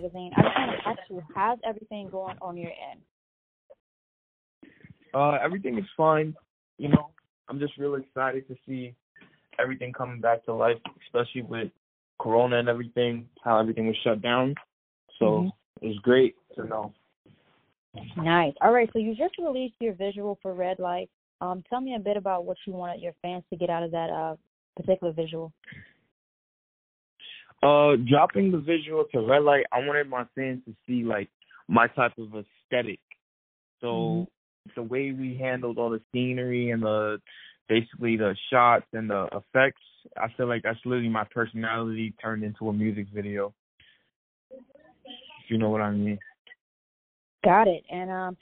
magazine. I just want to ask you, how's everything going on your end? Uh, everything is fine. You know, I'm just really excited to see everything coming back to life, especially with Corona and everything, how everything was shut down. So mm-hmm. it was great to know. Nice. All right, so you just released your visual for Red Light. Um, tell me a bit about what you wanted your fans to get out of that uh, particular visual. Uh, dropping the visual to Red Light, I wanted my fans to see like my type of aesthetic. So mm-hmm. the way we handled all the scenery and the basically the shots and the effects, I feel like that's literally my personality turned into a music video. If you know what I mean. Got it. And um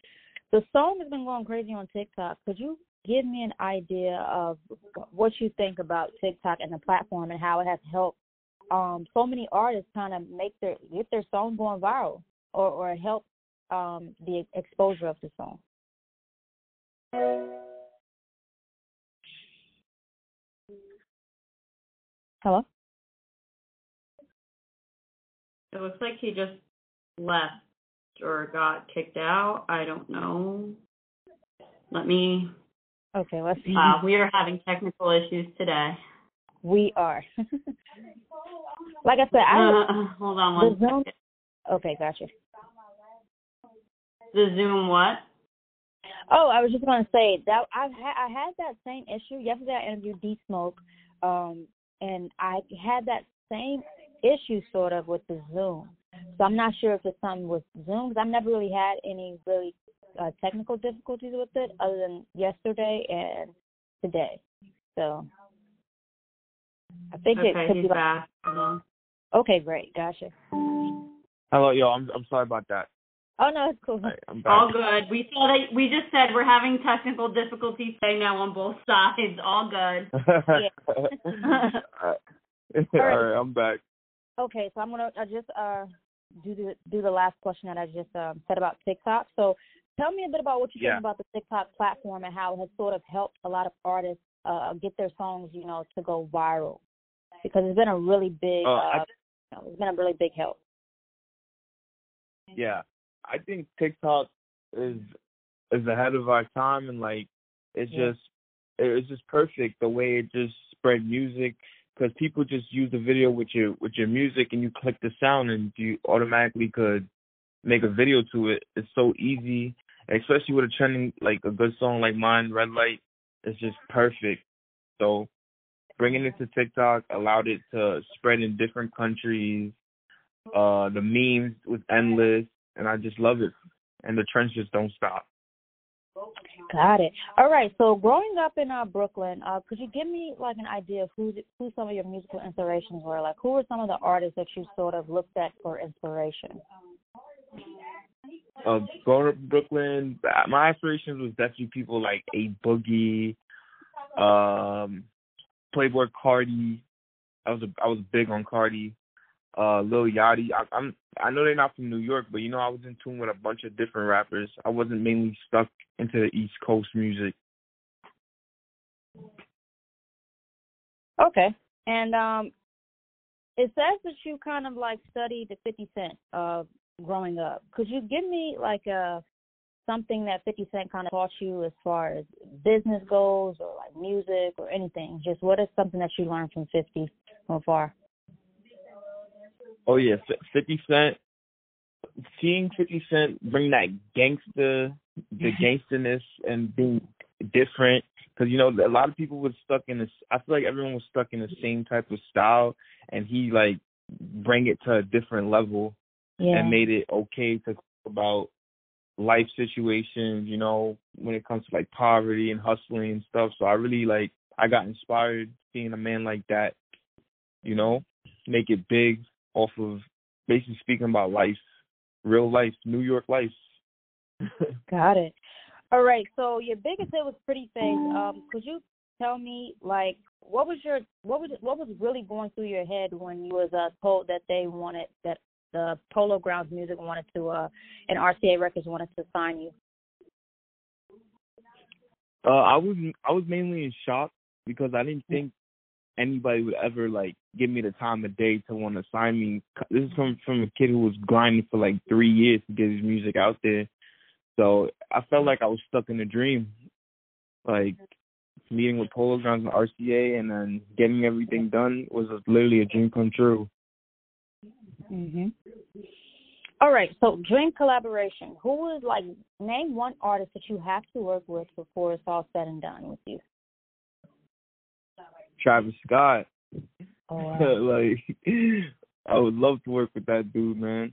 the song has been going crazy on TikTok. Could you give me an idea of what you think about TikTok and the platform and how it has helped um so many artists kind of make their get their song going viral or or help um the exposure of the song? Hello? It looks like he just left or got kicked out. I don't know. Let me. Okay, let's see. Uh, we are having technical issues today. We are. like I said, I uh, hold on one Zoom, Okay, gotcha. The Zoom what? Oh, I was just going to say that I've ha- I had that same issue yesterday. I interviewed D Smoke, um, and I had that same issue sort of with the Zoom. So I'm not sure if it's something with Zoom because I've never really had any really uh, technical difficulties with it other than yesterday and today. So I think okay, it could he's be back. Like, okay, great, gotcha. Hello, yo, I'm I'm sorry about that. Oh no, it's cool. Right, I'm back. All good. We saw that we just said we're having technical difficulties saying now on both sides. All good. All right, I'm back. Okay, so I'm gonna I just uh do the do the last question that I just um, said about TikTok. So tell me a bit about what you yeah. think about the TikTok platform and how it has sort of helped a lot of artists uh, get their songs, you know, to go viral because it's been a really big, uh, uh, you know, it's been a really big help. Yeah, I think TikTok is is ahead of our time, and like it's yeah. just it's just perfect the way it just spread music because people just use the video with your with your music and you click the sound and you automatically could make a video to it. It's so easy, especially with a trending like a good song like mine, Red Light. It's just perfect. So bringing it to TikTok allowed it to spread in different countries. Uh, the memes was endless, and I just love it. And the trends just don't stop. Got it. All right. So growing up in uh, Brooklyn, uh, could you give me like an idea of who who some of your musical inspirations were? Like, who were some of the artists that you sort of looked at for inspiration? Uh, growing up in Brooklyn, my inspirations was definitely people like A Boogie, um, Playboi Carti. I was a, I was big on Carti. Uh, Lil Yachty. I, I'm I know they're not from New York, but you know I was in tune with a bunch of different rappers. I wasn't mainly stuck into the East Coast music. Okay, and um, it says that you kind of like studied the Fifty Cent uh growing up. Could you give me like a something that 50 Cent kind of taught you as far as business goals or like music or anything? Just what is something that you learned from 50 so far? Oh yeah, 50 Cent. Seeing 50 Cent bring that gangster, the mm-hmm. gangsterness, and being different, because you know a lot of people were stuck in this. I feel like everyone was stuck in the same type of style, and he like bring it to a different level yeah. and made it okay to talk about life situations, you know, when it comes to like poverty and hustling and stuff. So I really like I got inspired seeing a man like that, you know, make it big off of basically speaking about life, real life, New York life. got it. All right, so your biggest hit was Pretty Face. Um, could you tell me like what was your what was what was really going through your head when you was uh, told that they wanted that the Polo Grounds Music wanted to uh and RCA Records wanted to sign you? Uh, I was I was mainly in shock because I didn't think anybody would ever like give me the time of day to want to sign me. This is from from a kid who was grinding for like three years to get his music out there. So I felt like I was stuck in a dream. Like meeting with Polo Grounds and RCA and then getting everything done was literally a dream come true. Mhm. All right, so dream collaboration. Who would like name one artist that you have to work with before it's all said and done with you? Travis Scott. Oh, wow. like I would love to work with that dude, man.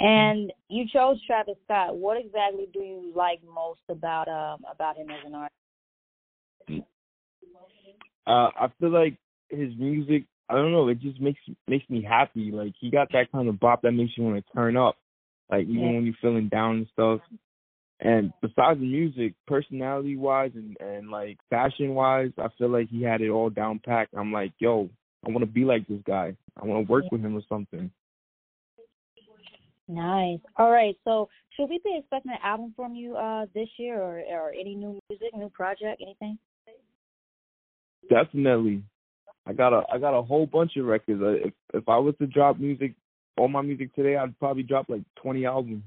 And you chose Travis Scott. What exactly do you like most about um about him as an artist? Uh, I feel like his music. I don't know. It just makes makes me happy. Like he got that kind of bop that makes you want to turn up. Like even Yeah. when you're feeling down and stuff. And besides the music, personality wise and and like fashion wise, I feel like he had it all down packed. I'm like, yo, I want to be like this guy. I want to work with him or something. Nice. All right. So should we be expecting an album from you uh this year or or any new music, new project, anything? Definitely. I got a I got a whole bunch of records. If if I was to drop music, all my music today, I'd probably drop like 20 albums.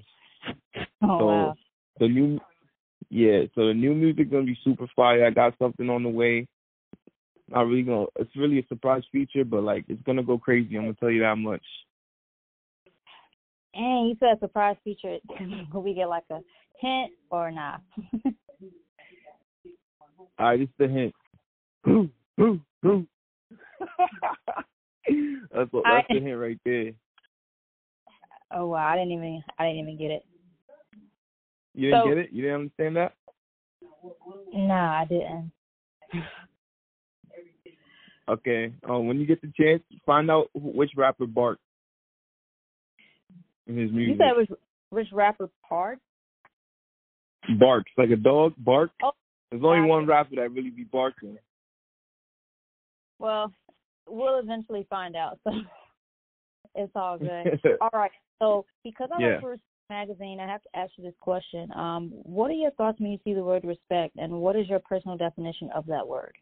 Oh so wow. The new, yeah. So the new music gonna be super fire. I got something on the way. Not really gonna. It's really a surprise feature, but like it's gonna go crazy. I'm gonna tell you that much. And you said surprise feature. Could we get like a hint or not? All right, it's the hint. that's what, that's the hint right there. oh wow, I didn't even I didn't even get it. You didn't So- get it? You didn't understand that? No, I didn't. Okay. Um, when you get the chance, find out which rapper barked in his You music. said it was Rich Rapper Part? barks like a dog. Bark. Oh, There's only one rapper that really be barking. Well, we'll eventually find out. So it's all good. all right. So because I Yeah. a magazine, I have to ask you this question. Um, what are your thoughts when you see the word respect, and what is your personal definition of that word?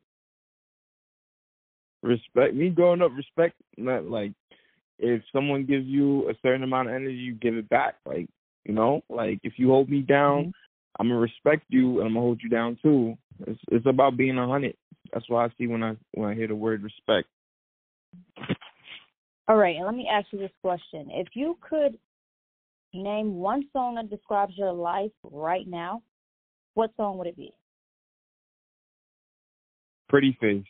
respect. Me growing up, respect. Not like if someone gives you a certain amount of energy, you give it back. Like you know, like if you hold me down, Mhm. I'm gonna respect you and I'm gonna hold you down too. It's it's about being a hundred. That's what I see when I when I hear the word respect. All right, and let me ask you this question. If you could name one song that describes your life right now, what song would it be? Pretty face.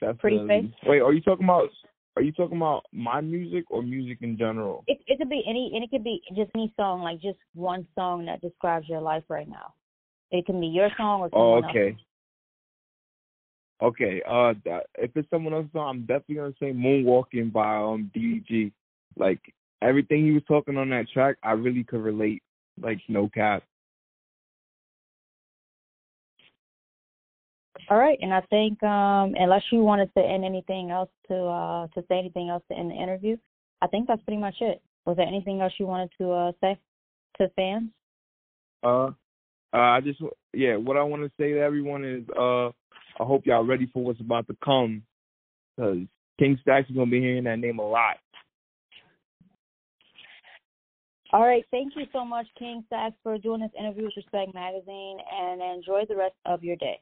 That's Pretty Face? Wait, are you talking about? Are you talking about my music or music in general? It it could be any and it could be just any song, like just one song that describes your life right now. It can be your song or Oh, someone okay. Okay. Uh, if it's someone else's song, I'm definitely gonna say "Moonwalking" by um DDG. Like everything he was talking on that track, I really could relate. Like no cap. All right, and I think um, unless you wanted to end anything else to uh, to say anything else to end the interview, I think that's pretty much it. Was there anything else you wanted to uh, say to fans? Uh, uh, I just yeah. What I want to say to everyone is uh, I hope y'all ready for what's about to come, because King Stacks is gonna be hearing that name a lot. All right, thank you so much, King Stacks, for doing this interview with Respect Magazine, and enjoy the rest of your day.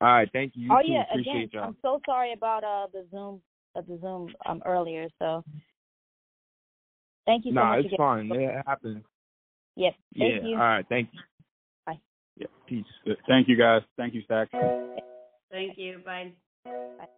All right, thank you. You oh too. yeah, Appreciate again, y'all. I'm so sorry about uh the Zoom uh, the Zoom um earlier. So thank you so Nah, much. it's again. fine. It happens. Yes, thank yeah. you. All right. Thank you. Bye. Yeah. Peace. Thank you, guys. Thank you, Stack. Thank you. Bye. Bye.